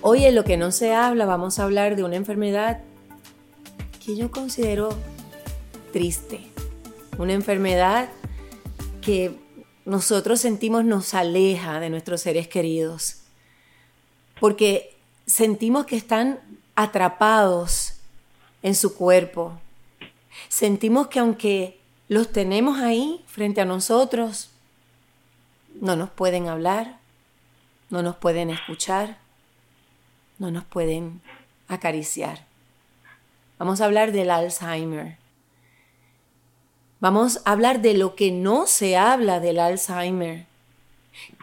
Hoy en lo que no se habla vamos a hablar de una enfermedad que yo considero triste. Una enfermedad que nosotros sentimos nos aleja de nuestros seres queridos. Porque sentimos que están atrapados en su cuerpo. Sentimos que aunque los tenemos ahí frente a nosotros, no nos pueden hablar, no nos pueden escuchar, no nos pueden acariciar. Vamos a hablar del Alzheimer. Vamos a hablar de lo que no se habla del Alzheimer.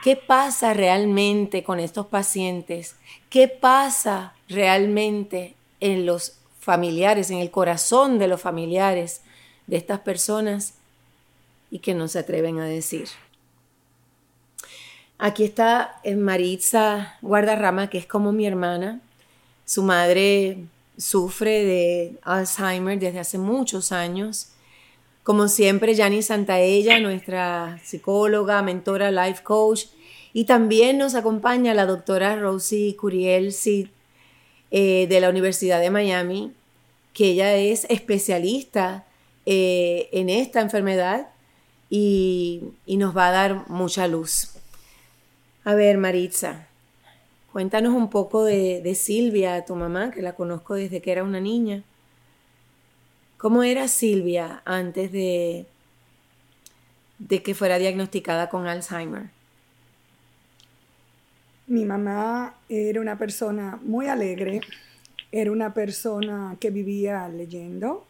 ¿Qué pasa realmente con estos pacientes? ¿Qué pasa realmente en los familiares, en el corazón de los familiares de estas personas y que no se atreven a decir? Aquí está Maritza Guardarrama, que es como mi hermana. Su madre sufre de Alzheimer desde hace muchos años. Como siempre, Yani Santaella, nuestra psicóloga, mentora, life coach. Y también nos acompaña la doctora Rosie Curiel Cid eh, de la Universidad de Miami, que ella es especialista eh, en esta enfermedad y nos va a dar mucha luz. A ver, Maritza, cuéntanos un poco de, Silvia, tu mamá, que la conozco desde que era una niña. ¿Cómo era Silvia antes de, de que fuera diagnosticada con Alzheimer? Mi mamá era una persona muy alegre, era una persona que vivía leyendo,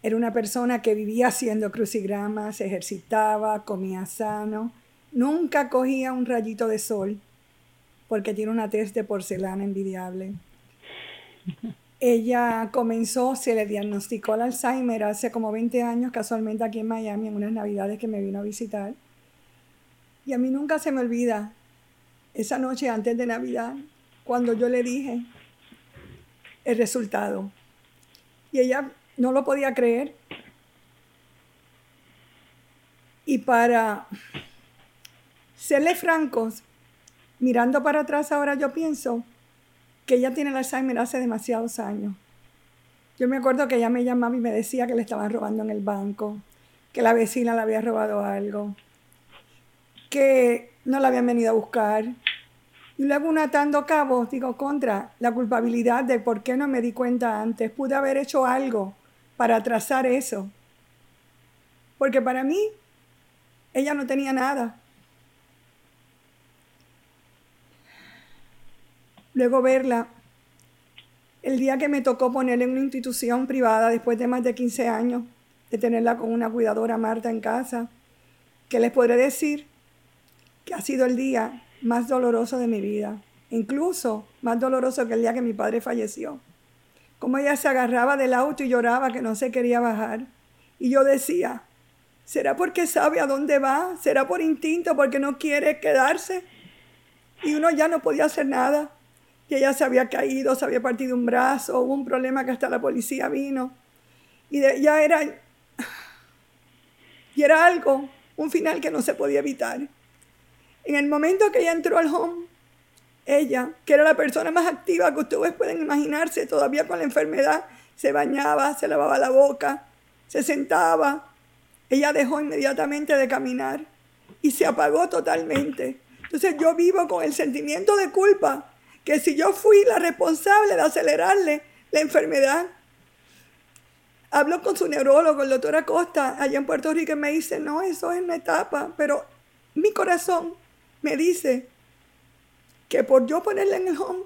era una persona que vivía haciendo crucigramas, ejercitaba, comía sano Nunca cogía un rayito de sol porque tiene una tez de porcelana envidiable. Ella comenzó, se le diagnosticó el Alzheimer hace como 20 años, casualmente aquí en Miami, en unas navidades que me vino a visitar. Y a mí nunca se me olvida esa noche antes de Navidad, cuando yo le dije el resultado. Y ella no lo podía creer. Y para serle francos, mirando para atrás ahora yo pienso que ella tiene el Alzheimer hace demasiados años. Yo me acuerdo que ella me llamaba y me decía que le estaban robando en el banco, que la vecina le había robado algo, que no la habían venido a buscar. Y luego una atando cabos, digo, contra la culpabilidad de por qué no me di cuenta antes. Pude haber hecho algo para trazar eso. Porque para mí, ella no tenía nada. Luego verla. El día que me tocó ponerla en una institución privada después de más de 15 años de tenerla con una cuidadora Marta en casa, que les podré decir que ha sido el día más doloroso de mi vida, incluso más doloroso que el día que mi padre falleció. Como ella se agarraba del auto y lloraba que no se quería bajar. Y yo decía, ¿será porque sabe a dónde va? ¿Será por instinto, porque no quiere quedarse? Y uno ya no podía hacer nada que ella se había caído, se había partido un brazo, hubo un problema que hasta la policía vino. Y ya era, y era algo, un final que no se podía evitar. En el momento que ella entró al home, ella, que era la persona más activa que ustedes pueden imaginarse, todavía con la enfermedad, se bañaba, se lavaba la boca, se sentaba. Ella dejó inmediatamente de caminar y se apagó totalmente. Entonces yo vivo con el sentimiento de culpa que si yo fui la responsable de acelerarle la enfermedad. Hablo con su neurólogo, el doctor Acosta, allá en Puerto Rico, y me dice, no, eso es una etapa, pero mi corazón me dice que por yo ponerla en el home,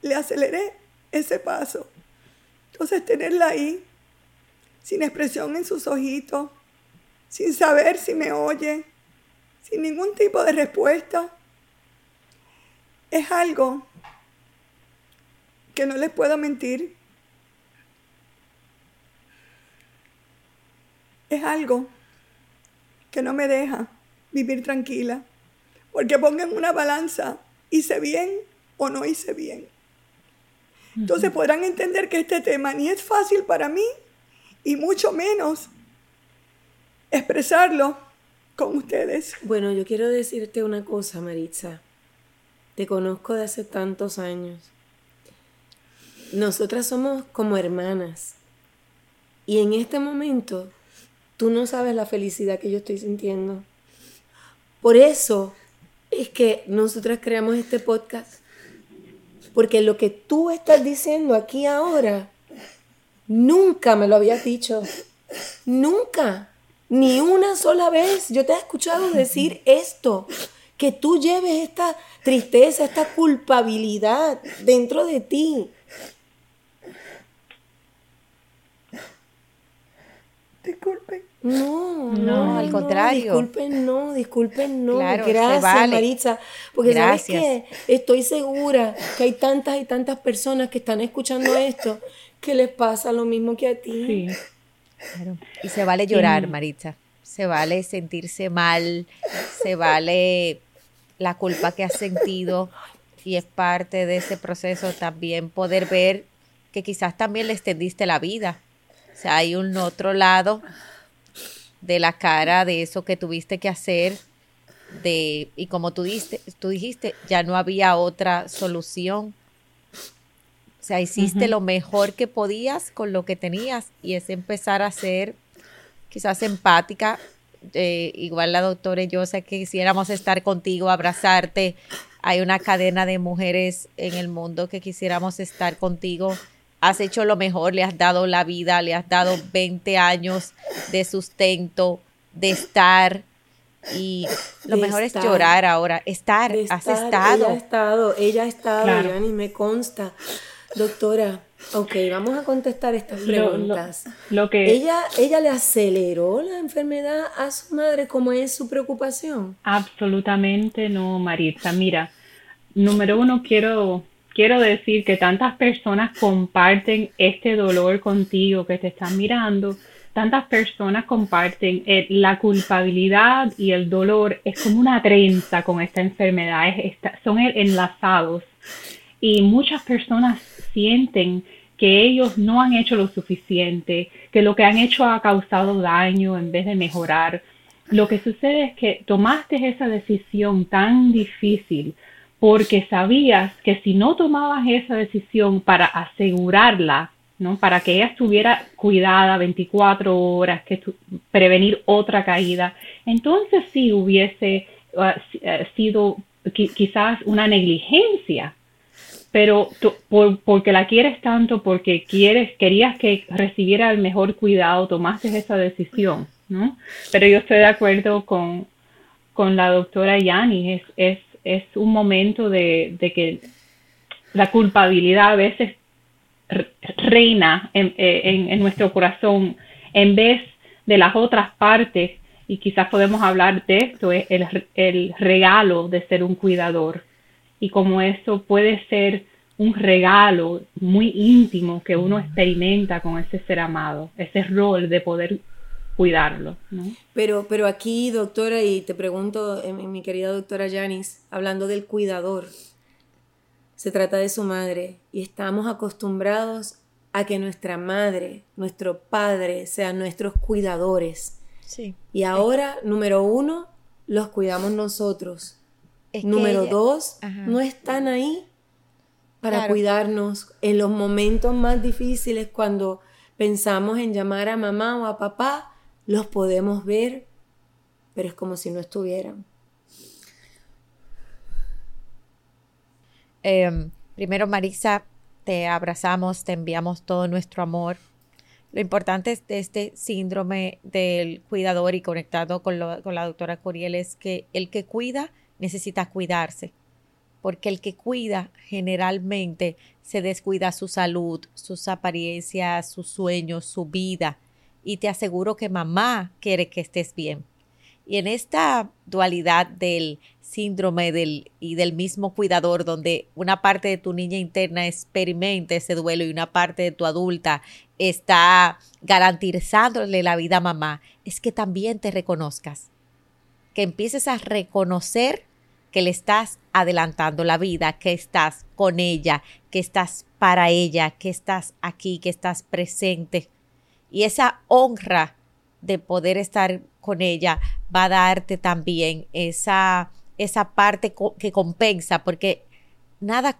le aceleré ese paso. Entonces tenerla ahí, sin expresión en sus ojitos, sin saber si me oye, sin ningún tipo de respuesta, es algo que no les puedo mentir. Es algo que no me deja vivir tranquila. Porque pongan una balanza, hice bien o no hice bien. Entonces podrán entender que este tema ni es fácil para mí y mucho menos expresarlo con ustedes. Bueno, yo quiero decirte una cosa, Maritza. Te conozco de hace tantos años. Nosotras somos como hermanas. Y en este momento, tú no sabes la felicidad que yo estoy sintiendo. Por eso es que nosotras creamos este podcast. Porque lo que tú estás diciendo aquí ahora, nunca me lo habías dicho. Nunca. Ni una sola vez yo te he escuchado decir esto. Que tú lleves esta tristeza, esta culpabilidad dentro de ti. Disculpen. No, no, al contrario. Disculpen, no, disculpen, no. Claro, se Gracias, vale. Maritza. Porque sabes Gracias. que estoy segura que hay tantas y tantas personas que están escuchando esto que les pasa lo mismo que a ti. Sí. Claro. Y se vale llorar, Maritza. Se vale sentirse mal, se vale la culpa que has sentido y es parte de ese proceso también poder ver que quizás también le extendiste la vida. O sea, hay un otro lado de la cara de eso que tuviste que hacer de y como tú diste, tú dijiste, ya no había otra solución. O sea, hiciste lo mejor que podías con lo que tenías y es empezar a ser quizás empática. Eh, igual la doctora y yo sé que quisiéramos estar contigo, abrazarte. Hay una cadena de mujeres en el mundo que quisiéramos estar contigo. Has hecho lo mejor, le has dado la vida, le has dado 20 años de sustento, de estar. Y lo De mejor estar. es llorar ahora, estar, has estado. Ella ha estado, ella ha estado, Claro. Yani, me consta. Doctora, ok, vamos a contestar estas Lo, lo- preguntas. lo que ¿Ella, ¿Ella le aceleró la enfermedad a su madre? ¿Cómo es su preocupación? absolutamente no, Maritza. Mira, número uno, quiero, quiero decir que tantas personas comparten este dolor contigo que te están mirando. Tantas personas comparten eh, la culpabilidad y el dolor. Es como una trenza con esta enfermedad. es- está- son enlazados. Y muchas personas sienten que ellos no han hecho lo suficiente, que lo que han hecho ha causado daño en vez de mejorar. Lo que sucede es que tomaste esa decisión tan difícil porque sabías que si no tomabas esa decisión para asegurarla, ¿no? Para que ella estuviera cuidada 24 horas, que prevenir otra caída, entonces sí hubiese uh, eh, sido qui- quizás una negligencia pero tú- por- porque la quieres tanto, porque quieres, querías que recibiera el mejor cuidado, tomaste esa decisión, ¿no? Pero yo estoy de acuerdo con, con la doctora Yani, es, es, es un momento de, de que la culpabilidad a veces re- reina en, en, en nuestro corazón en vez de las otras partes, y quizás podemos hablar de esto, es el, el regalo de ser un cuidador y como eso puede ser un regalo muy íntimo que uno experimenta con ese ser amado, ese rol de poder cuidarlo. ¿no? Pero, pero aquí, doctora, y te pregunto, eh, mi querida doctora Yanis, hablando del cuidador, se trata de su madre y estamos acostumbrados a que nuestra madre, nuestro padre sean nuestros cuidadores. Sí. Y ahora, número uno, los cuidamos nosotros. Es que Número ella- dos, Ajá. no están ahí para Claro. cuidarnos en los momentos más difíciles cuando pensamos en llamar a mamá o a papá, los podemos ver, pero es como si no estuvieran. Em, primero, Marisa, te abrazamos, te enviamos todo nuestro amor. Lo importante es de este síndrome del cuidador y conectado con, lo- con la doctora Coriel es que el que cuida necesita cuidarse, porque el que cuida generalmente se descuida su salud, sus apariencias, sus sueños, su vida. Y te aseguro que mamá quiere que estés bien. Y en esta dualidad del síndrome del, y del mismo cuidador, donde una parte de tu niña interna experimenta ese duelo y una parte de tu adulta está garantizándole la vida a mamá, es que también te reconozcas, que empieces a reconocer que le estás adelantando la vida, que estás con ella, que estás para ella, que estás aquí, que estás presente. Y esa honra de poder estar con ella va a darte también esa, esa parte que compensa, porque nada,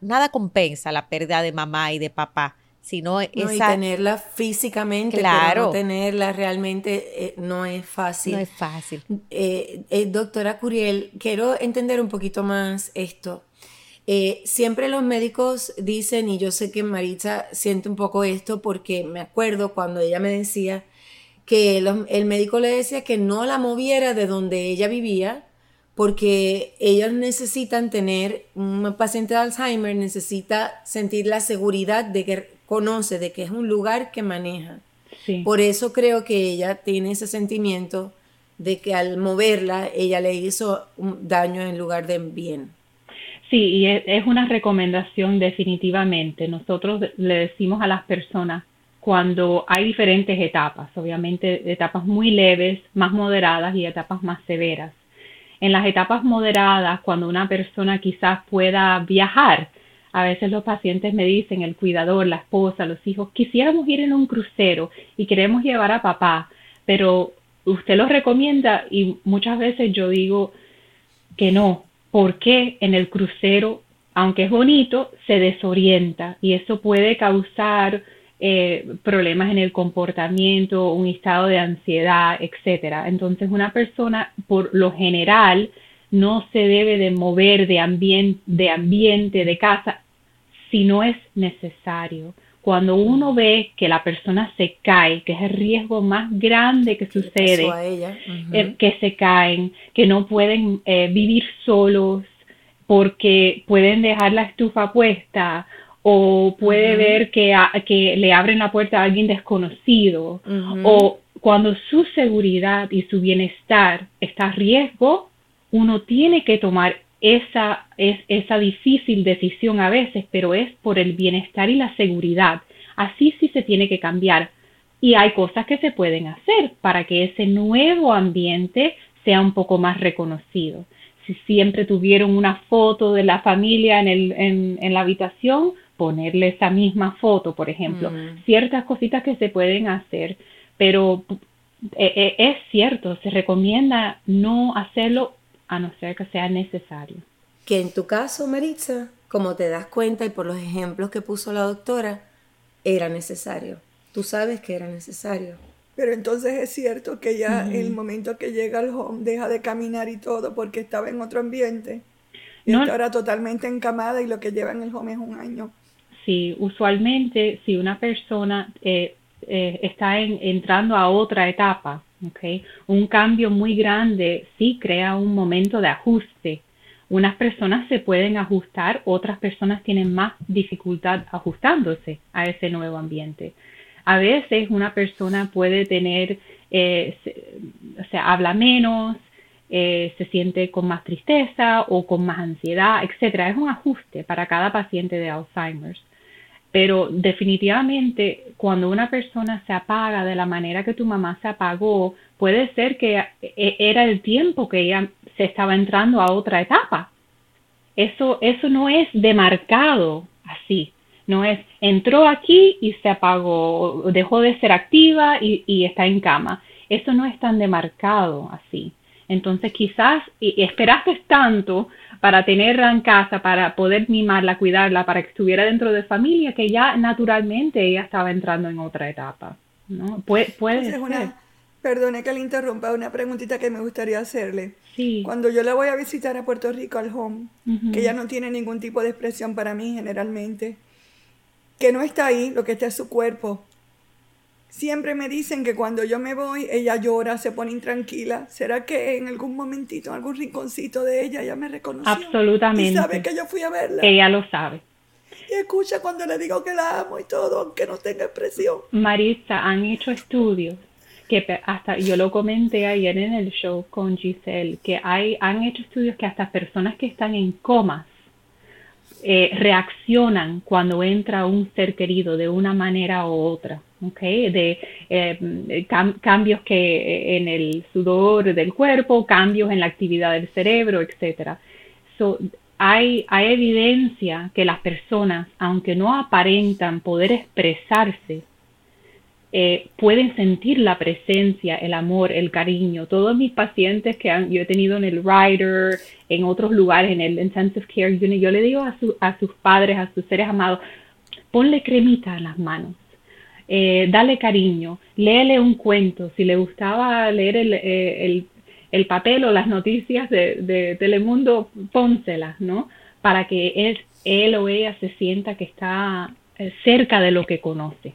nada compensa la pérdida de mamá y de papá, sino esa... y tenerla físicamente, claro. pero tenerla realmente eh, no es fácil. No es fácil. Eh, eh, doctora Curiel, quiero entender un poquito más esto. siempre los médicos dicen, y yo sé que Maritza siente un poco esto porque me acuerdo cuando ella me decía que el médico le decía que no la moviera de donde ella vivía porque ellos necesitan tener, un paciente de Alzheimer necesita sentir la seguridad de que conoce, de que es un lugar que maneja. Por eso creo que ella tiene ese sentimiento de que al moverla ella le hizo un daño en lugar de bien. Sí, y es una recomendación definitivamente. Nosotros le decimos a las personas cuando hay diferentes etapas, obviamente etapas muy leves, más moderadas y etapas más severas en las etapas moderadas, cuando una persona quizás pueda viajar, a veces los pacientes me dicen, el cuidador, la esposa, los hijos, quisiéramos ir en un crucero y queremos llevar a papá, pero usted lo recomienda y muchas veces yo digo que no, porque en el crucero, aunque es bonito, se desorienta y eso puede causar eh, problemas en el comportamiento, un estado de ansiedad, etcétera. Entonces, una persona, por lo general, no se debe de mover de, ambiente, de ambiente, de casa, si no es necesario. Cuando uno ve que la persona se cae, que es el riesgo más grande que sucede, eh, que se caen, que no pueden eh, vivir solos porque pueden dejar la estufa puesta o puede ver que, que, le abren la puerta a alguien desconocido, o cuando su seguridad y su bienestar está a riesgo, uno tiene que tomar esa, es, esa difícil decisión a veces, pero es por el bienestar y la seguridad. Así sí se tiene que cambiar. Y hay cosas que se pueden hacer para que ese nuevo ambiente sea un poco más reconocido. Si siempre tuvieron una foto de la familia en, el, en, en la habitación, ponerle esa misma foto, por ejemplo, mm. ciertas cositas que se pueden hacer, pero eh, eh, es cierto, se recomienda no hacerlo a no ser que sea necesario. Que en tu caso, Maritza, como te das cuenta y por los ejemplos que puso la doctora, era necesario. Tú sabes que era necesario. Pero entonces es cierto que ya en el momento que llega al home deja de caminar y todo porque estaba en otro ambiente. Y no, ahora totalmente encamada y lo que lleva en el home es un año. Sí, usualmente si una persona eh, eh, está entrando a otra etapa, okay, un cambio muy grande sí crea un momento de ajuste. Unas personas se pueden ajustar, otras personas tienen más dificultad ajustándose a ese nuevo ambiente. A veces una persona puede tener, eh, o sea, habla menos, se siente con más tristeza o con más ansiedad, etcétera. Es un ajuste para cada paciente de Alzheimer's. Pero definitivamente cuando una persona se apaga de la manera que tu mamá se apagó, puede ser que e, era el tiempo que ella se estaba entrando a otra etapa. Eso, eso no es demarcado así. No es entró aquí y se apagó, dejó de ser activa y, y está en cama. Eso no es tan demarcado así. Entonces quizás esperaste tanto para tenerla en casa, para poder mimarla, cuidarla, para que estuviera dentro de familia, que ya naturalmente ella estaba entrando en otra etapa. ¿no? Puede, puede ser. perdone que le interrumpa, una preguntita que me gustaría hacerle. Sí. Cuando yo la voy a visitar a Puerto Rico al home, que ella no tiene ningún tipo de expresión para mí generalmente, que no está ahí, lo que está es su cuerpo, Siempre me dicen que cuando yo me voy, ella llora, se pone intranquila. ¿Será que en algún momentito, en algún rinconcito de ella, ella me reconoció? Absolutamente. Y sabe que yo fui a verla. Ella lo sabe. Y escucha cuando le digo que la amo y todo, aunque no tenga expresión. Marisa, han hecho estudios que hasta yo lo comenté ayer en el show con Giselle, que hay, han hecho estudios que hasta personas que están en comas eh, reaccionan cuando entra un ser querido de una manera u otra, ¿okay? De eh, cambios que eh, en el sudor del cuerpo, cambios en la actividad del cerebro, etcétera. hay, hay evidencia que las personas, aunque no aparentan poder expresarse, eh, pueden sentir la presencia, el amor, el cariño. Todos mis pacientes que han, yo he tenido en el Rider, en otros lugares, en el Intensive Care Unit, yo le digo a, a sus padres, a sus seres amados, ponle cremita en las manos. Eh, dale cariño, léele un cuento, si le gustaba leer el, eh, el, papel o las noticias de, de, Telemundo, pónselas, ¿no? Para que él, él o ella se sienta que está cerca de lo que conoce.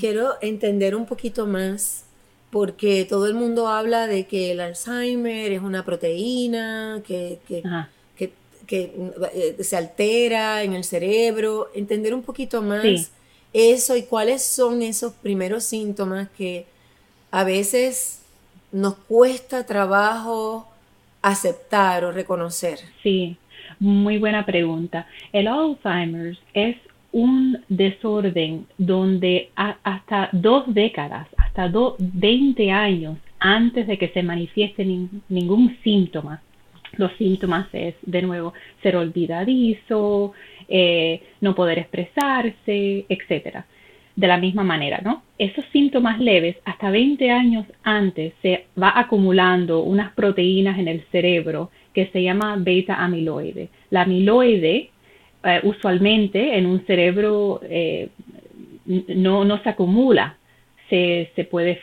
Quiero entender un poquito más porque todo el mundo habla de que el Alzheimer es una proteína que, que, eh, se altera en el cerebro. Entender un poquito más eso y cuáles son esos primeros síntomas que a veces nos cuesta trabajo aceptar o reconocer. Sí, muy buena pregunta. El Alzheimer es un desorden donde hasta dos décadas, hasta 20 años antes de que se manifieste ningún síntoma, los síntomas es, de nuevo, ser olvidadizo, eh, no poder expresarse, etc. De la misma manera, ¿no? Esos síntomas leves, hasta 20 años antes, se va acumulando unas proteínas en el cerebro que se llama beta amiloide. La amiloide eh, usualmente en un cerebro eh, no, no, se acumula, se, se puede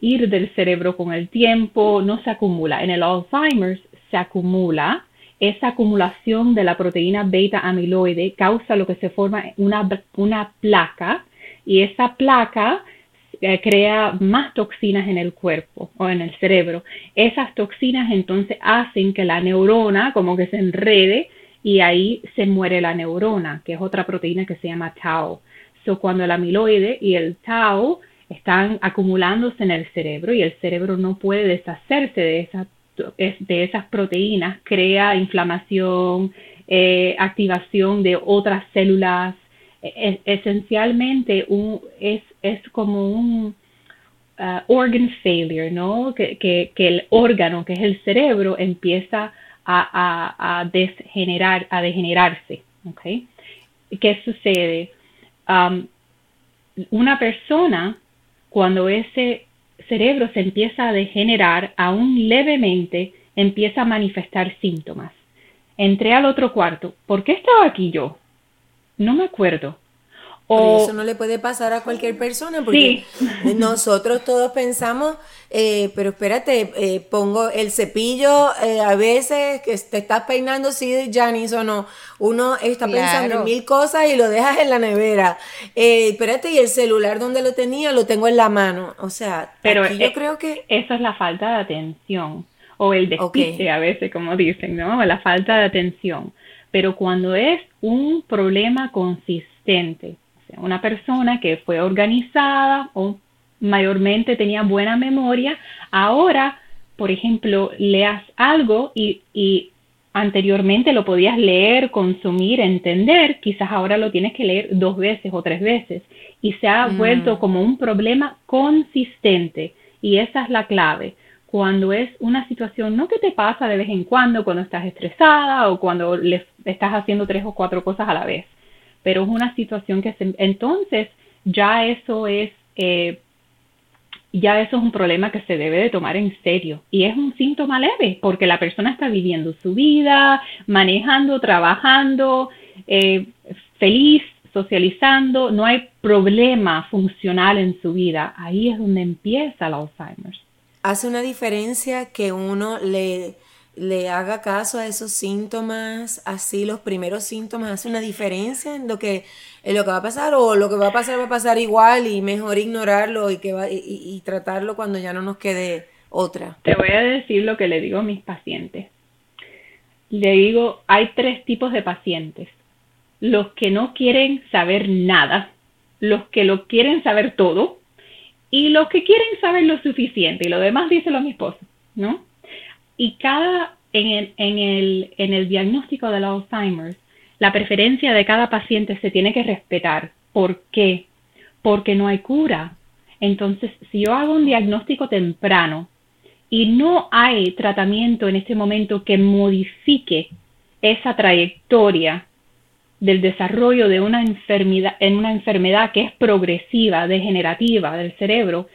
ir del cerebro con el tiempo, no se acumula. En el Alzheimer's se acumula. Esa acumulación de la proteína beta amiloide causa lo que se forma una, una placa y esa placa crea más toxinas en el cuerpo o en el cerebro. Esas toxinas entonces hacen que la neurona como que se enrede y ahí se muere la neurona, que es otra proteína que se llama tau. So, cuando el amiloide y el tau están acumulándose en el cerebro y el cerebro no puede deshacerse de, esa, de esas proteínas, crea inflamación, eh, activación de otras células. E, esencialmente un, es, es como un uh, organ failure, ¿no? Que, que, que el órgano, que es el cerebro, empieza a, a, degenerar, a degenerarse. ¿okay? ¿Qué sucede? Um, una persona, cuando ese cerebro se empieza a degenerar, aún levemente, empieza a manifestar síntomas. Entré al otro cuarto. ¿Por qué estaba aquí yo? No me acuerdo eso no le puede pasar a cualquier persona porque nosotros todos pensamos, eh, pero espérate, eh, pongo el cepillo eh, a veces que te estás peinando, sí, Janice o no. Uno está pensando en mil cosas y lo dejas en la nevera. espérate, y el celular donde lo tenía lo tengo en la mano. O sea, pero yo creo que... Eso es la falta de atención o el despiste a veces, como dicen, ¿no? La falta de atención. Pero cuando es un problema consistente, una persona que fue organizada o mayormente tenía buena memoria, ahora, por ejemplo, leas algo y, y anteriormente lo podías leer, consumir, entender, quizás ahora lo tienes que leer dos veces o tres veces y se ha mm. vuelto como un problema consistente y esa es la clave. Cuando es una situación no que te pasa de vez en cuando, cuando estás estresada o cuando le estás haciendo tres o cuatro cosas a la vez, pero es una situación que se, entonces ya eso es eh, ya eso es un problema que se debe de tomar en serio y es un síntoma leve porque la persona está viviendo su vida, manejando, trabajando, eh, feliz, socializando, no hay problema funcional en su vida. Ahí es donde empieza el Alzheimer. Hace una diferencia que uno le le haga caso a esos síntomas, así los primeros síntomas, hace una diferencia en lo que, en lo que va a pasar o lo que va a pasar va a pasar igual y mejor ignorarlo y, que va, y, tratarlo cuando ya no nos quede otra. Te voy a decir lo que le digo a mis pacientes. Le digo, hay tres tipos de pacientes. Los que no quieren saber nada, los que lo quieren saber todo y los que quieren saber lo suficiente y lo demás díselo a mi esposo, ¿no? Y cada, en el, en el, en el diagnóstico del Alzheimer, la preferencia de cada paciente se tiene que respetar. ¿Por qué? Porque no hay cura. Entonces, si yo hago un diagnóstico temprano y no hay tratamiento en este momento que modifique esa trayectoria, del desarrollo de una enfermedad, en una enfermedad que es progresiva, degenerativa del cerebro,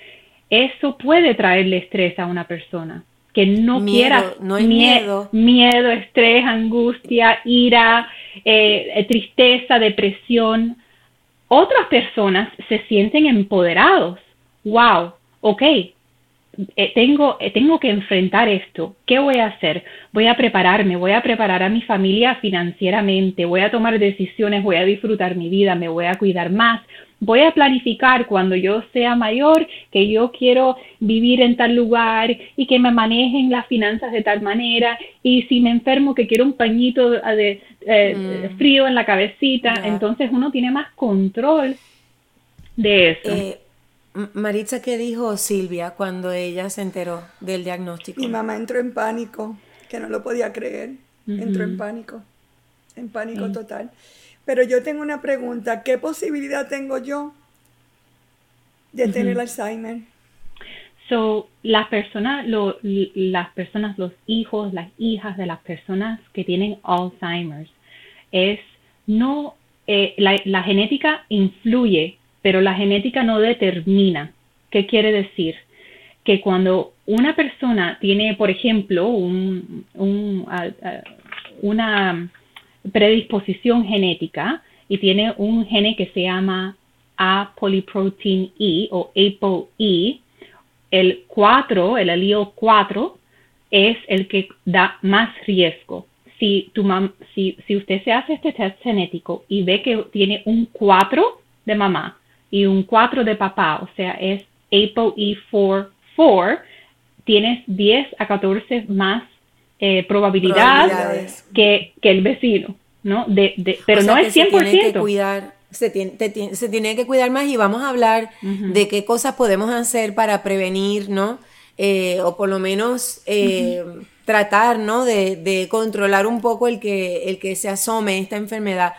eso puede traerle estrés a una persona que no quiera no hay miedo. miedo, estrés, angustia, ira, eh, tristeza, depresión. Otras personas se sienten empoderados. Wow, ok, eh, tengo, eh, tengo que enfrentar esto. ¿Qué voy a hacer? Voy a prepararme, voy a preparar a mi familia financieramente, voy a tomar decisiones, voy a disfrutar mi vida, me voy a cuidar más. Voy a planificar cuando yo sea mayor que yo quiero vivir en tal lugar y que me manejen las finanzas de tal manera y si me enfermo que quiero un pañito de, eh, mm. frío en la cabecita, entonces uno tiene más control de eso. Maritza, ¿qué dijo Silvia cuando ella se enteró del diagnóstico? Mi mamá entró en pánico, que no lo podía creer. Entró en pánico, en pánico total. Pero yo tengo una pregunta, ¿qué posibilidad tengo yo de tener Alzheimer? So, las personas, las personas, los hijos, las hijas de las personas que tienen Alzheimer, es no, eh, la genética influye pero la genética no determina. ¿Qué quiere decir? Que cuando una persona tiene, por ejemplo, una predisposición genética y tiene un gene que se llama apoliprotein E o ApoE, el 4, el alío 4, es el que da más riesgo. Si, tu si, si usted se hace este test genético y ve que tiene un 4 de mamá y un 4 de papá, o sea, es ApoE44, tienes 10 a 14 más eh, probabilidades, que, que, el vecino, ¿no? De, de, pero no es 100%. Se tiene que cuidar, se tiene, se tiene que cuidar más y vamos a hablar de qué cosas podemos hacer para prevenir, ¿no? Eh, o por lo menos eh, tratar, ¿no? De, de, controlar un poco el que, el que se asome esta enfermedad.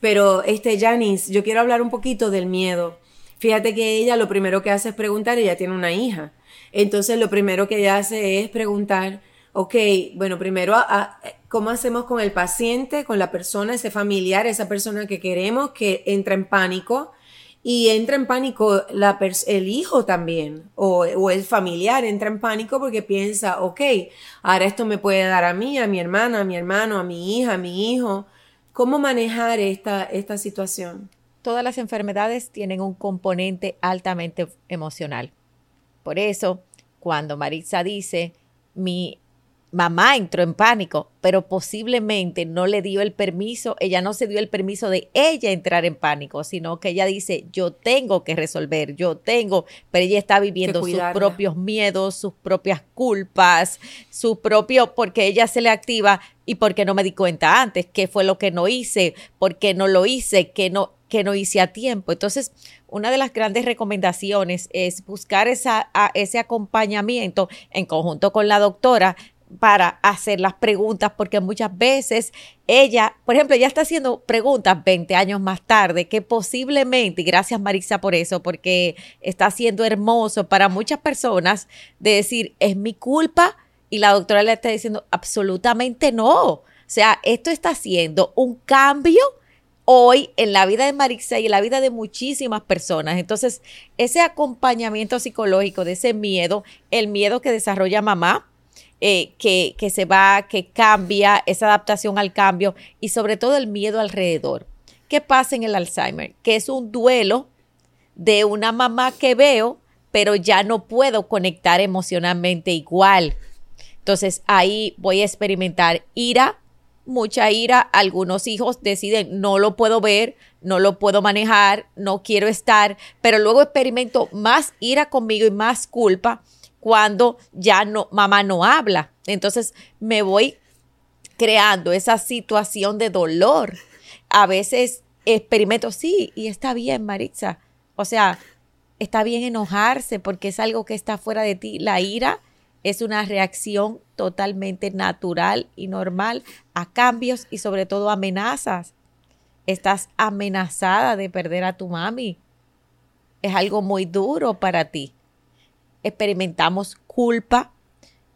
Pero, este, Janice, yo quiero hablar un poquito del miedo. Fíjate que ella lo primero que hace es preguntar, ella tiene una hija. Entonces, lo primero que ella hace es preguntar, ok, bueno, primero, ¿cómo hacemos con el paciente, con la persona, ese familiar, esa persona que queremos que entra en pánico? y entra en pánico la el hijo también o, el familiar entra en pánico porque piensa, ok, ahora esto me puede dar a mí, a mi hermana, a mi hermano, a mi hija, a mi hijo. ¿Cómo manejar esta, esta situación? Todas las enfermedades tienen un componente altamente emocional. Por eso, cuando Maritza dice, mi mamá entró en pánico, pero posiblemente no le dio el permiso, ella no se dio el permiso de ella entrar en pánico, sino que ella dice, yo tengo que resolver, yo tengo, pero ella está viviendo sus propios miedos, sus propias culpas, su propio, porque ella se le activa y porque no me di cuenta antes, qué fue lo que no hice, por qué no lo hice, que no, que no hice a tiempo. Entonces, una de las grandes recomendaciones es buscar esa, ese acompañamiento en conjunto con la doctora para hacer las preguntas, porque muchas veces ella, por ejemplo, ella está haciendo preguntas 20 años más tarde, que posiblemente, y gracias Marisa por eso, porque está siendo hermoso para muchas personas de decir, es mi culpa, y la doctora le está diciendo, absolutamente no. O sea, esto está haciendo un cambio hoy en la vida de Marisa y en la vida de muchísimas personas. Entonces, ese acompañamiento psicológico de ese miedo, el miedo que desarrolla mamá, eh, que, que se va, que cambia, esa adaptación al cambio y sobre todo el miedo alrededor. ¿Qué pasa en el Alzheimer? Que es un duelo de una mamá que veo, pero ya no puedo conectar emocionalmente igual. Entonces ahí voy a experimentar ira, mucha ira. Algunos hijos deciden, no lo puedo ver, no lo puedo manejar, no quiero estar, pero luego experimento más ira conmigo y más culpa cuando ya no, mamá no habla. Entonces me voy creando esa situación de dolor. A veces experimento, sí, y está bien, Maritza. O sea, está bien enojarse porque es algo que está fuera de ti. La ira es una reacción totalmente natural y normal a cambios y sobre todo amenazas. Estás amenazada de perder a tu mami. Es algo muy duro para ti experimentamos culpa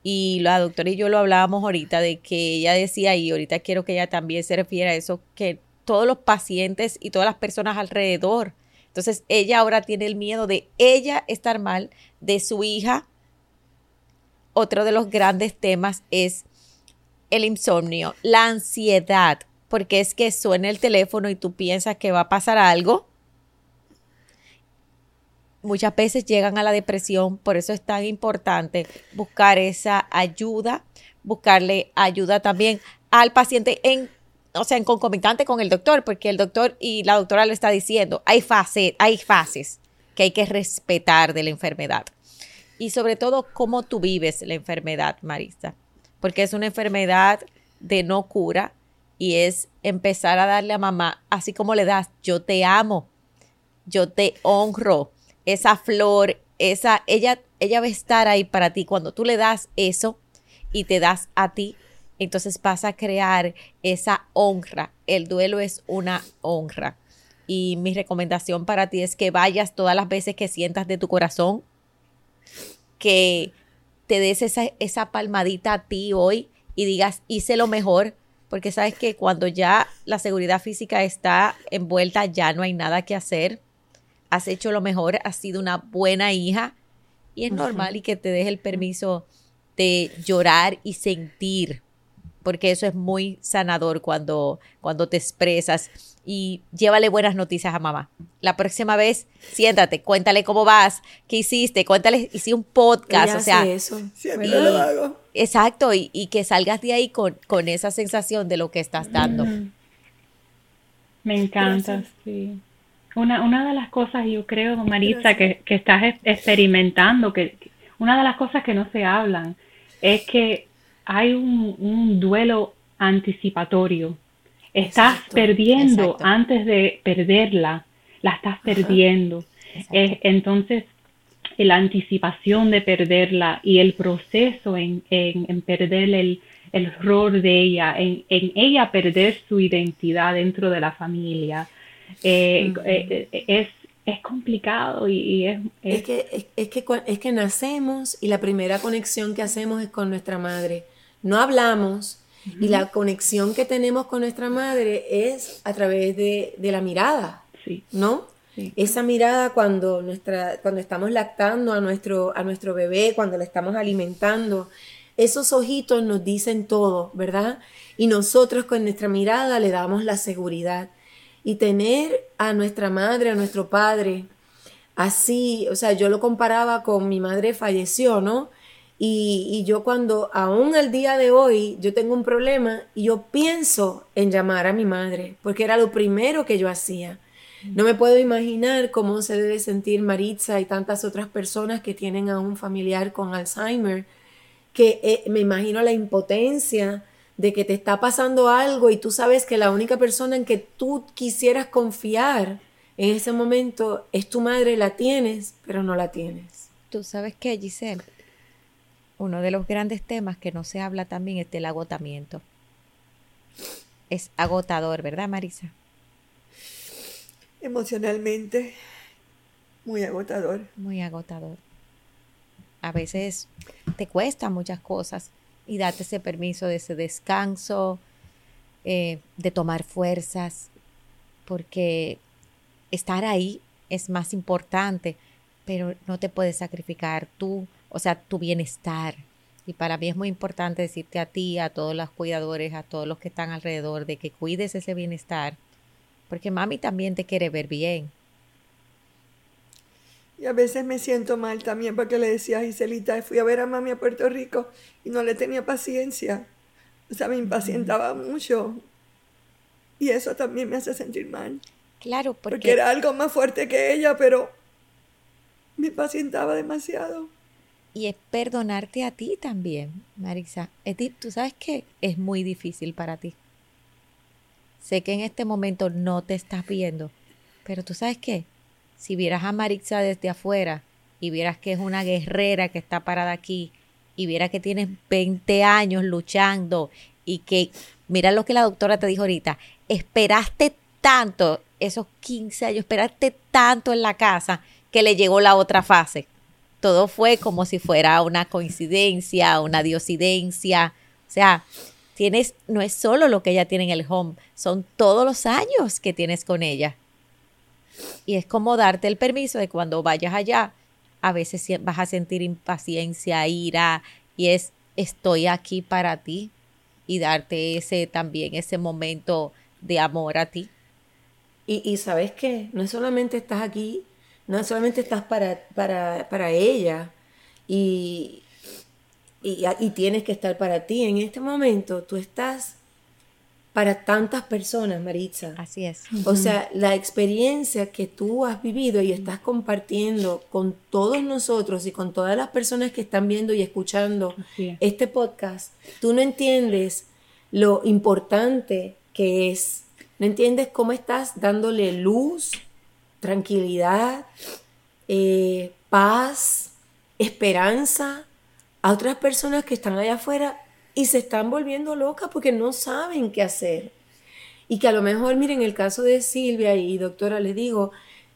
y la doctora y yo lo hablábamos ahorita de que ella decía, y ahorita quiero que ella también se refiera a eso, que todos los pacientes y todas las personas alrededor. Entonces ella ahora tiene el miedo de ella estar mal, de su hija. Otro de los grandes temas es el insomnio, la ansiedad, porque es que suena el teléfono y tú piensas que va a pasar algo. Muchas veces llegan a la depresión, por eso es tan importante buscar esa ayuda, buscarle ayuda también al paciente en o sea, en concomitante con el doctor, porque el doctor y la doctora le está diciendo, hay, fase, hay fases que hay que respetar de la enfermedad. Y sobre todo, cómo tú vives la enfermedad, Marisa, porque es una enfermedad de no cura y es empezar a darle a mamá, así como le das, yo te amo, yo te honro, esa flor, esa, ella, ella va a estar ahí para ti. Cuando tú le das eso y te das a ti, entonces vas a crear esa honra. El duelo es una honra. Y mi recomendación para ti es que vayas todas las veces que sientas de tu corazón, que te des esa, esa palmadita a ti hoy y digas, hice lo mejor, porque sabes que cuando ya la seguridad física está envuelta, ya no hay nada que hacer. Has hecho lo mejor, has sido una buena hija y es normal y que te des el permiso de llorar y sentir porque eso es muy sanador cuando, cuando te expresas y llévale buenas noticias a mamá. La próxima vez, siéntate, cuéntale cómo vas, qué hiciste, cuéntale, hice un podcast, o sea, eso. Siempre lo hago. Exacto, y, y, que salgas de ahí con, con, esa sensación de lo que estás dando. Me encanta, sí. Una, una de las cosas, yo creo, Marisa, que, que, estás experimentando, que una de las cosas que no se hablan es que hay un, duelo anticipatorio. Estás perdiendo antes de perderla, la estás perdiendo. entonces, la anticipación de perderla y el proceso en, en, perder el, el, rol de ella, en, en, ella perder su identidad dentro de la familia, eh, eh, es, es complicado y, es, es... que, es, que, es que nacemos y la primera conexión que hacemos es con nuestra madre no hablamos y la conexión que tenemos con nuestra madre es a través de, la mirada, sí. ¿no? Esa mirada cuando, nuestra, cuando estamos lactando a nuestro, a nuestro bebé, cuando le estamos alimentando, esos ojitos nos dicen todo, ¿verdad? Y nosotros con nuestra mirada le damos la seguridad. Y tener a nuestra madre, a nuestro padre, así, o sea, yo lo comparaba con mi madre falleció, ¿no? Y, yo cuando, aún al día de hoy, yo tengo un problema y yo pienso en llamar a mi madre, porque era lo primero que yo hacía. No me puedo imaginar cómo se debe sentir Maritza y tantas otras personas que tienen a un familiar con Alzheimer, que eh, me imagino la impotencia de que te está pasando algo y tú sabes que la única persona en que tú quisieras confiar en ese momento es tu madre, la tienes, pero no la tienes. Tú sabes que Giselle, uno de los grandes temas que no se habla también es del agotamiento. Es agotador, ¿verdad, Marisa? Emocionalmente, muy agotador. Muy agotador. A veces te cuesta muchas cosas y date ese permiso de ese descanso, eh, de tomar fuerzas, porque estar ahí es más importante, pero no te puedes sacrificar tú o sea, tu bienestar. Y para mí es muy importante decirte a ti, a todos los cuidadores, a todos los que están alrededor, de que cuides ese bienestar, porque mami también te quiere ver bien. Y a veces me siento mal también porque le decía a Giselita, fui a ver a mami a Puerto Rico y no le tenía paciencia. O sea, me impacientaba mucho. Y eso también me hace sentir mal. Claro, porque... porque era algo más fuerte que ella, pero me impacientaba demasiado y es perdonarte a ti también, Marisa. Edith, tú sabes que es muy difícil para ti. Sé que en este momento no te estás viendo, pero tú sabes qué, si vieras a Marisa desde afuera y vieras que es una guerrera que está parada aquí y vieras que tienes 20 años luchando y que, mira lo que la doctora te dijo ahorita, esperaste tanto, esos 15 años, esperaste tanto en la casa que le llegó la otra fase todo fue como si fuera una coincidencia, una diosidencia. O sea, tienes, no es solo lo que ella tiene en el home, son todos los años que tienes con ella. Y es como darte el permiso de cuando vayas allá, a veces vas a sentir impaciencia, ira, y es estoy aquí para ti y darte ese también ese momento de amor a ti. Y, y sabes que no solamente estás aquí, no solamente estás para, para, para ella y, y, y tienes que estar para ti. En este momento tú estás para tantas personas, Maritza. Así es. O sea, la experiencia que tú has vivido y estás compartiendo con todos nosotros y con todas las personas que están viendo y escuchando este podcast, tú no entiendes lo importante que es. No entiendes cómo estás dándole luz, tranquilidad, eh, paz, esperanza a otras personas que están allá afuera y se están volviendo locas porque no saben qué hacer. Y que a lo mejor, miren, el caso de Silvia y doctora, les digo,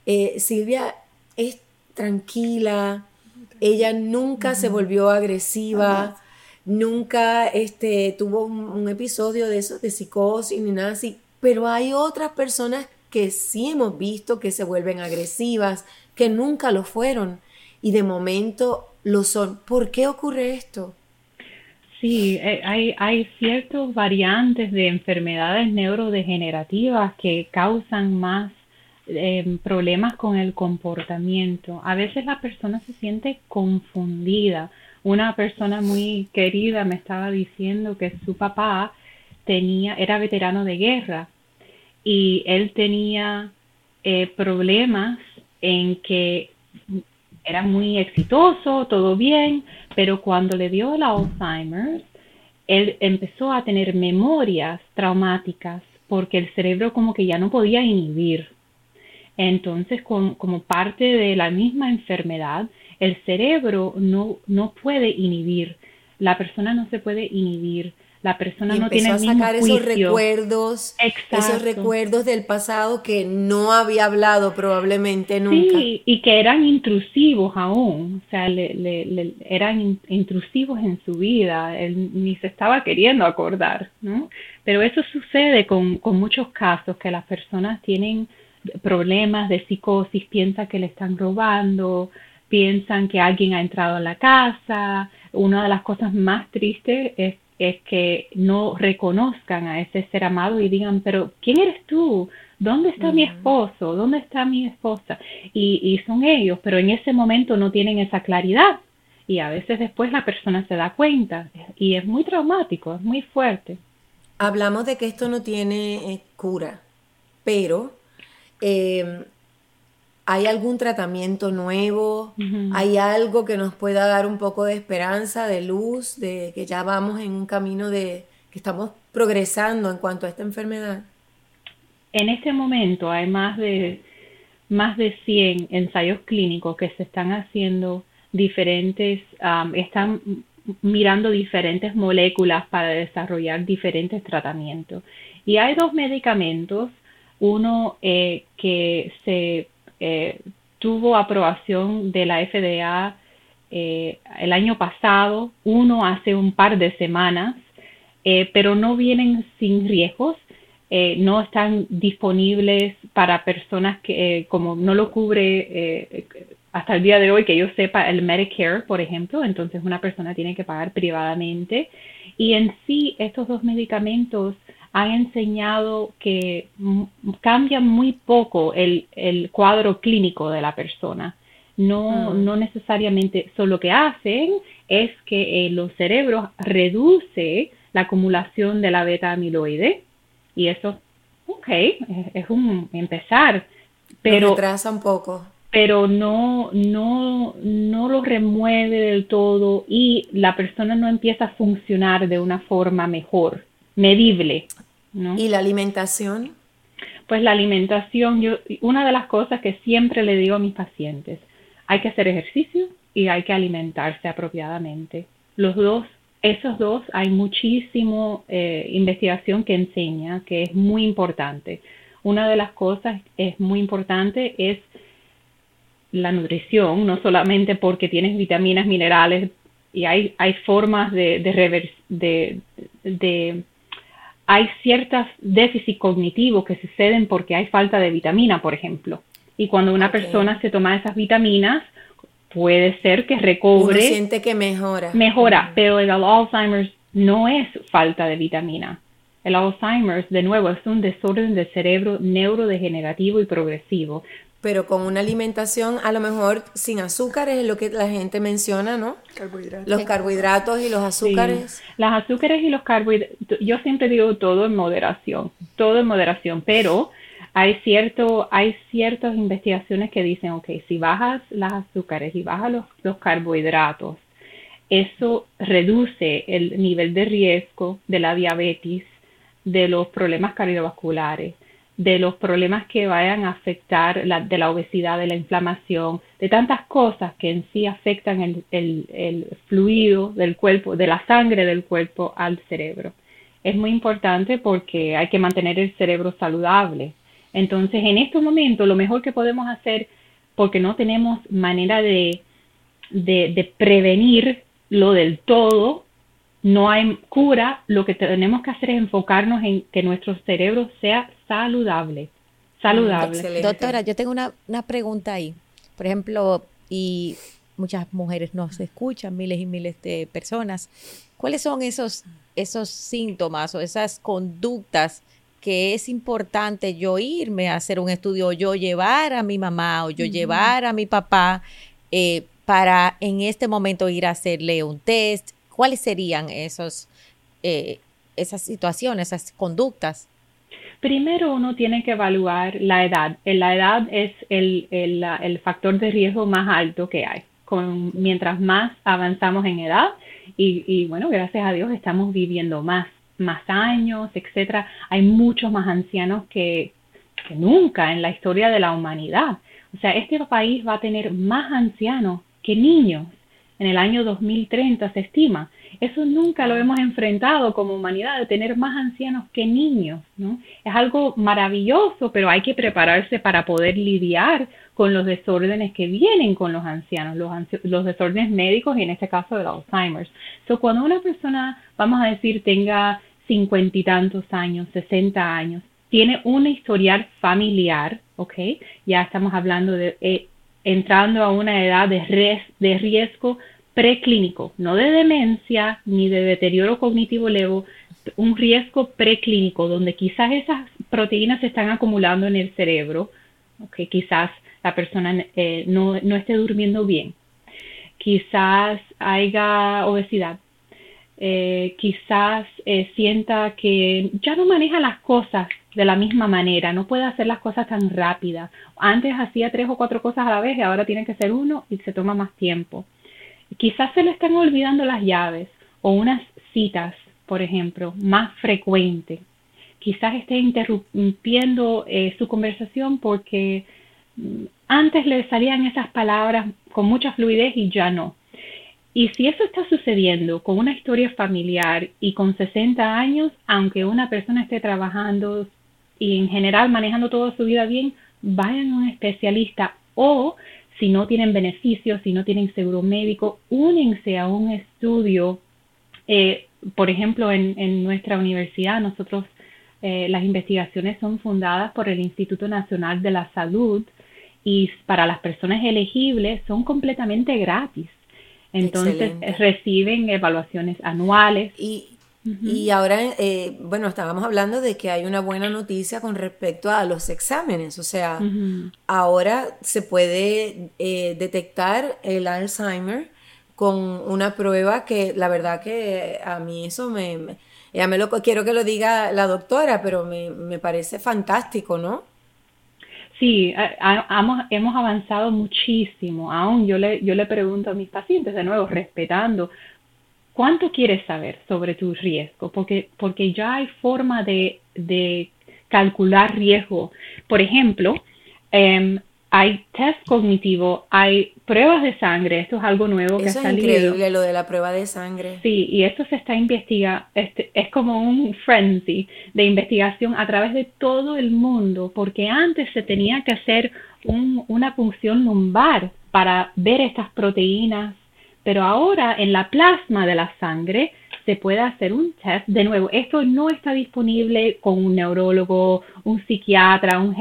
eh, Silvia es tranquila, ella nunca se volvió agresiva, nunca este, tuvo un, episodio de eso, de psicosis ni nada así, pero hay otras personas que sí hemos visto que se vuelven agresivas, que nunca lo fueron y de momento lo son. ¿Por qué ocurre esto? Sí, eh, hay, hay ciertas variantes de enfermedades neurodegenerativas que causan más em, problemas con el comportamiento. A veces la persona se siente confundida. Una persona muy querida me estaba diciendo que su papá tenía, era veterano de guerra y él tenía eh, problemas en que era muy exitoso, todo bien, pero cuando le dio el Alzheimer, él empezó a tener memorias traumáticas porque el cerebro como que ya no podía inhibir. Entonces, como, parte de la misma enfermedad, el cerebro no, no puede inhibir, la persona no se puede inhibir la persona no tiene a sacar esos recuerdos, esos recuerdos del pasado que no había hablado probablemente nunca. Sí, y que eran intrusivos aún, o sea, le, eran intrusivos en su vida, él ni se estaba queriendo acordar, ¿no? Pero eso sucede con, con muchos casos, que las personas tienen problemas de psicosis, piensan que le están robando, piensan que alguien ha entrado a la casa. Una de las cosas más tristes es es que no reconozcan a ese ser amado y digan, pero ¿quién eres tú? ¿Dónde está mi esposo? ¿Dónde está mi esposa? Y, y son ellos, pero en ese momento no tienen esa claridad y a veces después la persona se da cuenta y es muy traumático, es muy fuerte. Hablamos de que esto no tiene eh, cura, pero eh, ¿Hay algún tratamiento nuevo? ¿Hay algo que nos pueda dar un poco de esperanza, de luz, de que ya vamos en un camino de que estamos progresando en cuanto a esta enfermedad? En este momento hay más de más de 100 ensayos clínicos que se están haciendo diferentes, están mirando diferentes moléculas para desarrollar diferentes tratamientos. Y hay dos medicamentos, uno eh, que se eh, tuvo aprobación de la FDA eh, el año pasado, uno hace un par de semanas, eh, pero no vienen sin riesgos, no están disponibles para personas que, como no lo cubre hasta el día de hoy, que yo sepa, el Medicare, por ejemplo, entonces una persona tiene que pagar privadamente. Y en sí, estos dos medicamentos han enseñado que cambian muy poco el, cuadro clínico de la persona. No, ah. no necesariamente, solo lo que hacen es que en los cerebros reduce la acumulación de la beta amiloide y eso, ok, es, un empezar, pero... Lo retrasa un poco. Pero no, no, no lo remueve del todo y la persona no empieza a funcionar de una forma mejor medible. ¿No? ¿Y la alimentación? Pues la alimentación, yo, una de las cosas que siempre le digo a mis pacientes, hay que hacer ejercicio y hay que alimentarse apropiadamente. Los dos, esos dos, hay muchísimo eh, investigación que enseña que es muy importante. Una de las cosas es muy importante es la nutrición, no solamente porque tienes vitaminas, minerales, y hay, hay formas de, de, de hay ciertos déficits cognitivos que suceden porque hay falta de vitamina, por ejemplo. Y cuando una persona se toma esas vitaminas, puede ser que recobre. Uno siente que mejora. Mejora, pero el Alzheimer's no es falta de vitamina. El Alzheimer's, de nuevo, es un desorden del cerebro neurodegenerativo y progresivo. Pero con una alimentación a lo mejor sin azúcares es lo que la gente menciona, ¿no? Carbohidratos. Los carbohidratos y los azúcares. Las azúcares y los carbohidratos, yo siempre digo todo en moderación, todo en moderación, pero hay cierto, hay ciertas investigaciones que dicen, ok, si bajas las azúcares y bajas los, los carbohidratos, eso reduce el nivel de riesgo de la diabetes, de los problemas cardiovasculares, de los problemas que vayan a afectar la, de la obesidad, de la inflamación, de tantas cosas que en sí afectan el, el, fluido del cuerpo, de la sangre del cuerpo al cerebro. Es muy importante porque hay que mantener el cerebro saludable. Entonces, en estos momentos, lo mejor que podemos hacer, porque no tenemos manera de, de, de prevenir lo del todo, no hay cura, lo que tenemos que hacer es enfocarnos en que nuestro cerebro sea saludable. Saludable. Doctora, yo tengo una, una pregunta ahí. Por ejemplo, y muchas mujeres nos escuchan, miles y miles de personas. ¿Cuáles son esos, esos síntomas o esas conductas que es importante yo irme a hacer un estudio o yo llevar a mi mamá o yo llevar a mi papá eh, para en este momento ir a hacerle un test, ¿Cuáles serían esos, eh, esas situaciones, esas conductas? Primero uno tiene que evaluar la edad. La edad es el, el, factor de riesgo más alto que hay. Mientras más avanzamos en edad, y, y, bueno, gracias a Dios estamos viviendo más, más años, etcétera. Hay muchos más ancianos que, que nunca en la historia de la humanidad. O sea, este país va a tener más ancianos que niños en el año 2030 se estima. Eso nunca lo hemos enfrentado como humanidad, de tener más ancianos que niños. ¿no? Es algo maravilloso, pero hay que prepararse para poder lidiar con los desórdenes que vienen con los ancianos, los, los desórdenes médicos y en este caso el Alzheimer's. So, cuando una persona, vamos a decir, tenga cincuenta y tantos años, sesenta años, tiene un historial familiar, ¿ok? Ya estamos hablando de eh, entrando a una edad de, de riesgo preclínico, no de demencia ni de deterioro cognitivo leve, un riesgo preclínico donde quizás esas proteínas se están acumulando en el cerebro, que quizás la persona eh, no, no, esté durmiendo bien, quizás haya obesidad, eh, quizás eh, sienta que ya no maneja las cosas de la misma manera, no puede hacer las cosas tan rápidas. Antes hacía tres o cuatro cosas a la vez y ahora tiene que ser uno y se toma más tiempo. Quizás se le están olvidando las llaves o unas citas, por ejemplo, más frecuentes. Quizás esté interrumpiendo eh, su conversación porque mm, antes le salían esas palabras con mucha fluidez y ya no. Y si eso está sucediendo con una historia familiar y con 60 años, aunque una persona esté trabajando y en general manejando toda su vida bien, vayan a un especialista o si no tienen beneficios, si no tienen seguro médico, únense a un estudio. Eh, por ejemplo, en, nuestra universidad, nosotros eh, las investigaciones son fundadas por el Instituto Nacional de la Salud y para las personas elegibles son completamente gratis. Entonces reciben evaluaciones anuales. Y, y ahora, eh, bueno, estábamos hablando de que hay una buena noticia con respecto a los exámenes, o sea, ahora se puede eh, detectar el Alzheimer con una prueba que la verdad que a mí eso me, ya me lo quiero que lo diga la doctora, pero me, me parece fantástico, ¿no? Sí, hemos avanzado muchísimo. Aún yo le, yo le pregunto a mis pacientes, de nuevo, respetando, ¿Cuánto quieres saber sobre tu riesgo? Porque, porque ya hay forma de, de calcular riesgo. Por ejemplo, em, hay test cognitivo, hay pruebas de sangre, esto es algo nuevo que ha salido. Es increíble lo de la prueba de sangre. Sí, y esto se está investigando, este, es como un frenzy de investigación a través de todo el mundo, porque antes se tenía que hacer un, una punción lumbar para ver estas proteínas pero ahora en la plasma de la sangre se puede hacer un test. De nuevo, esto no está disponible con un neurólogo, un psiquiatra, un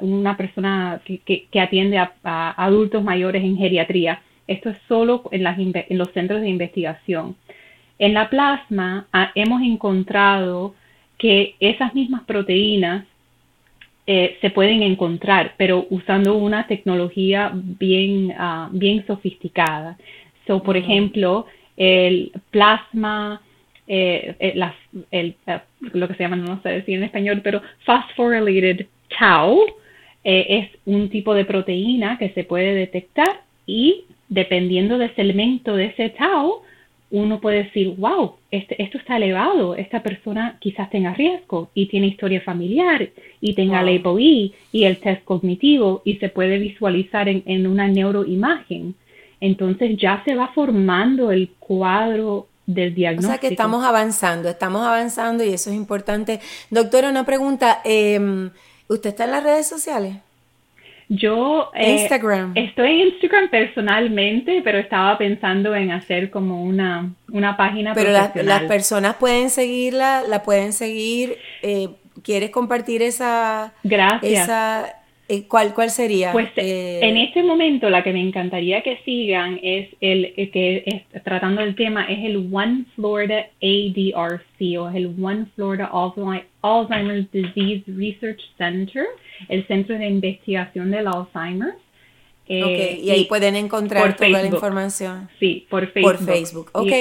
una persona que, atiende a, adultos mayores en geriatría. Esto es solo en, los centros de investigación. En la plasma ah, hemos encontrado que esas mismas proteínas eh, se pueden encontrar, pero usando una tecnología bien, ah, bien sofisticada. So, por ejemplo, el plasma, eh, eh, lo que se llama, no sé decir en español, pero phosphorylated tau es un tipo de proteína que se puede detectar y dependiendo de ese elemento de ese tau, uno puede decir, wow, este, esto está elevado, esta persona quizás tenga riesgo y tiene historia familiar y tenga la EPOI y el test cognitivo y se puede visualizar en, en una neuroimagen. Entonces ya se va formando el cuadro del diagnóstico. O sea que estamos avanzando, estamos avanzando y eso es importante. Doctora, una pregunta, em, ¿usted está en las redes sociales? Yo eh, Instagram. estoy en Instagram personalmente, pero estaba pensando en hacer como una, una página Pero las personas pueden seguirla, la pueden seguir. Eh, ¿Quieres compartir esa, Gracias. esa ¿Cuál, ¿Cuál sería? Pues eh, en este momento la que me encantaría que sigan es el, que es, tratando el tema es el One Florida ADRC o el One Florida Alzheimer's Disease Research Center, el Centro de Investigación del Alzheimer. Eh, y ahí pueden encontrar toda la información. Sí, por Facebook. Por Facebook, ok.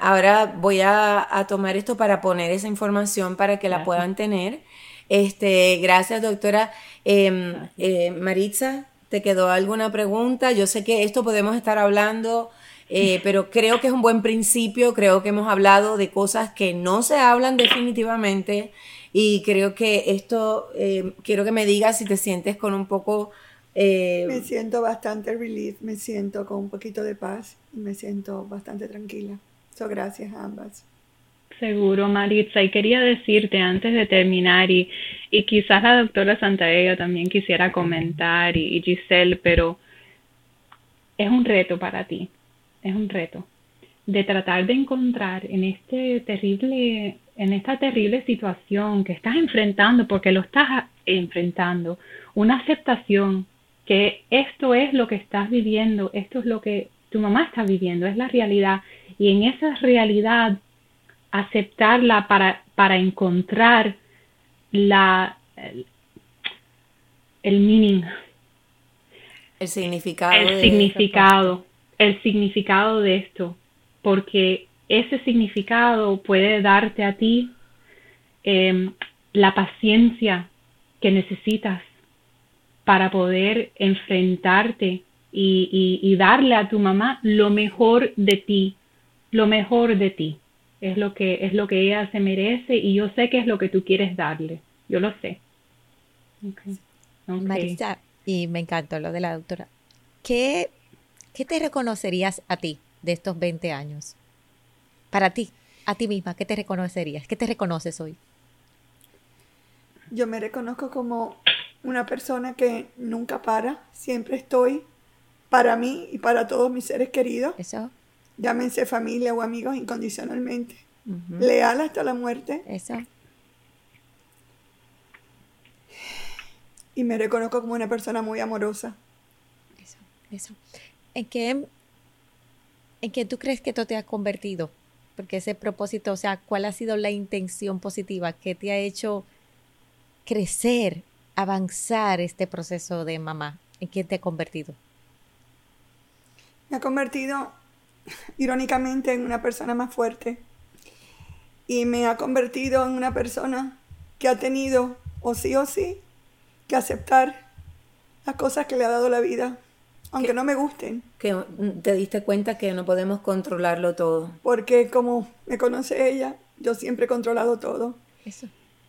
ahora voy a, tomar esto para poner esa información para que la puedan tener. Este, gracias, doctora. Em, eh, Maritza, ¿te quedó alguna pregunta? Yo sé que esto podemos estar hablando, eh, pero creo que es un buen principio. Creo que hemos hablado de cosas que no se hablan definitivamente. Y creo que esto, eh, quiero que me digas si te sientes con un poco... me siento bastante relief, me siento con un poquito de paz y me siento bastante tranquila. So, gracias a ambas. Seguro, Maritza. Y quería decirte antes de terminar, y, y quizás la doctora Santaella también quisiera comentar, y, Giselle, pero es un reto para ti, es un reto de tratar de encontrar en este terrible, en esta terrible situación que estás enfrentando, porque lo estás enfrentando, una aceptación que esto es lo que estás viviendo, esto es lo que tu mamá está viviendo, es la realidad, y en esa realidad aceptarla para, para encontrar la, el, meaning. El significado. El significado. El significado de esto. Porque ese significado puede darte a ti em, la paciencia que necesitas para poder enfrentarte y, y, darle a tu mamá lo mejor de ti, lo mejor de ti es lo que es lo que ella se merece y yo sé que es lo que tú quieres darle. Yo lo sé. Marisa, y me encantó lo de la doctora. ¿Qué, ¿Qué te reconocerías a ti de estos 20 años? Para ti, a ti misma, ¿qué te reconocerías? ¿Qué te reconoces hoy? Yo me reconozco como una persona que nunca para, siempre estoy para mí y para todos mis seres queridos. Eso llámense familia o amigos incondicionalmente, leal hasta la muerte. Eso. Y me reconozco como una persona muy amorosa. Eso, eso. ¿En qué, ¿En qué tú crees que esto te ha convertido? Porque ese propósito, o sea, ¿cuál ha sido la intención positiva que te ha hecho crecer, avanzar este proceso de mamá? ¿En qué te ha convertido? Me ha convertido irónicamente, en una persona más fuerte. Y me ha convertido en una persona que ha tenido, o sí o sí, que aceptar las cosas que le ha dado la vida, aunque no me gusten. Que te diste cuenta que no podemos controlarlo todo. Porque como me conoce ella, yo siempre he controlado todo. Eso.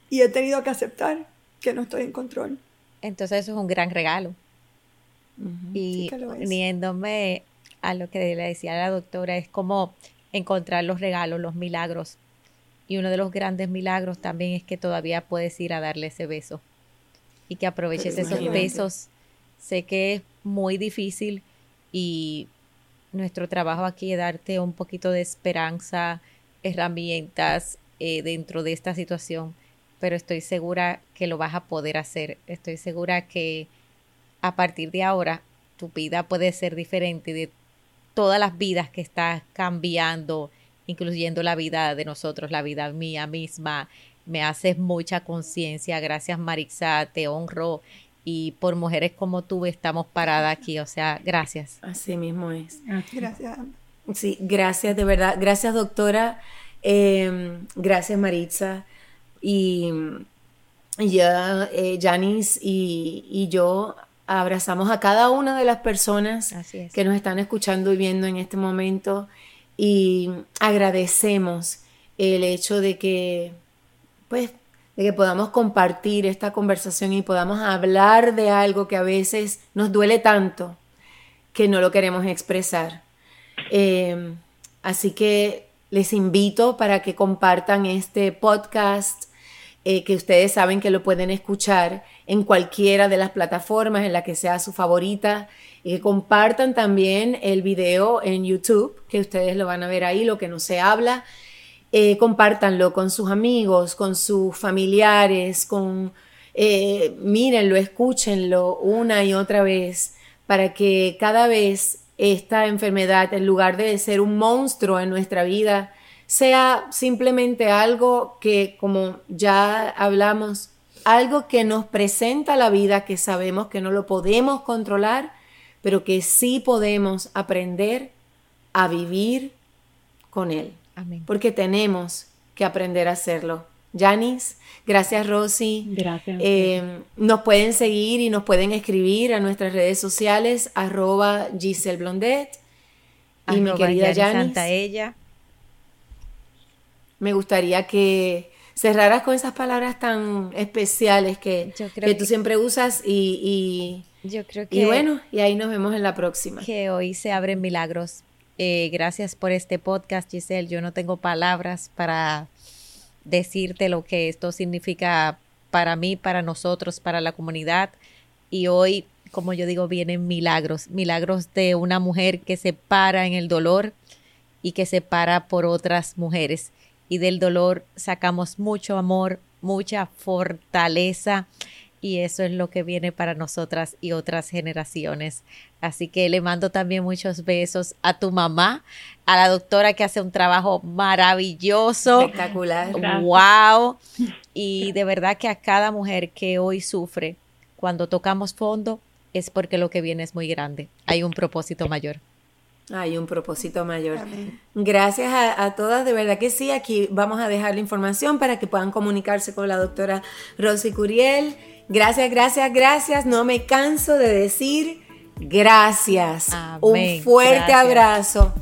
Y he tenido que aceptar que no estoy en control. Entonces eso es un gran regalo. Y uniéndome a lo que le decía la doctora, es como encontrar los regalos, los milagros. Y uno de los grandes milagros también es que todavía puedes ir a darle ese beso y que aproveches esos besos. Sé que es muy difícil y nuestro trabajo aquí es darte un poquito de esperanza herramientas eh, dentro de esta situación, pero estoy segura que lo vas a poder hacer. Estoy segura que a partir de ahora tu vida puede ser diferente de todas las vidas que estás cambiando, incluyendo la vida de nosotros, la vida mía misma. Me haces mucha conciencia. Gracias, Marixa. Te honro. Y por mujeres como tú estamos paradas aquí. O sea, gracias. Así mismo es. Gracias. Sí, gracias, de verdad. Gracias, doctora. Em, gracias, Maritza. Y ya, eh, Janice y, y, yo abrazamos a cada una de las personas que nos están escuchando y viendo en este momento y agradecemos el hecho de que, pues, de que podamos compartir esta conversación y podamos hablar de algo que a veces nos duele tanto que no lo queremos expresar. Em, así que les invito para que compartan este podcast, eh, que ustedes saben que lo pueden escuchar en cualquiera de las plataformas en la que sea su favorita y que compartan también el video en YouTube, que ustedes lo van a ver ahí, lo que no se habla. Eh, compártanlo con sus amigos, con sus familiares, con eh, mírenlo, escúchenlo una y otra vez para que cada vez esta enfermedad, en lugar de ser un monstruo en nuestra vida, sea simplemente algo que, como ya hablamos, algo que nos presenta la vida, que sabemos que no lo podemos controlar, pero que sí podemos aprender a vivir con él. Amén. Porque tenemos que aprender a hacerlo. Janice, gracias Rosy. Gracias. Eh, nos pueden seguir y nos pueden escribir a nuestras redes sociales, arroba Giselle Blondet. Y mi querida Janice. ella. Me gustaría que cerraras con esas palabras tan especiales que, que tú siempre usas y, yo creo que, y bueno, y ahí nos vemos en la próxima. Que hoy se abren milagros. Eh, gracias por este podcast, Giselle. Yo no tengo palabras para decirte lo que esto significa para mí, para nosotros, para la comunidad. Y hoy, como yo digo, vienen milagros, milagros de una mujer que se para en el dolor y que se para por otras mujeres. Y del dolor sacamos mucho amor, mucha fortaleza y eso es lo que viene para nosotras y otras generaciones. Así que le mando también muchos besos a tu mamá, a la doctora que hace un trabajo maravilloso. Espectacular. Wow. Y de verdad que a cada mujer que hoy sufre, cuando tocamos fondo, es porque lo que viene es muy grande. Hay un propósito mayor. Hay un propósito mayor. Gracias a, a, todas, de verdad que sí. Aquí vamos a dejar la información para que puedan comunicarse con la doctora Rosy Curiel. Gracias, gracias, gracias. No me canso de decir gracias. Un fuerte abrazo.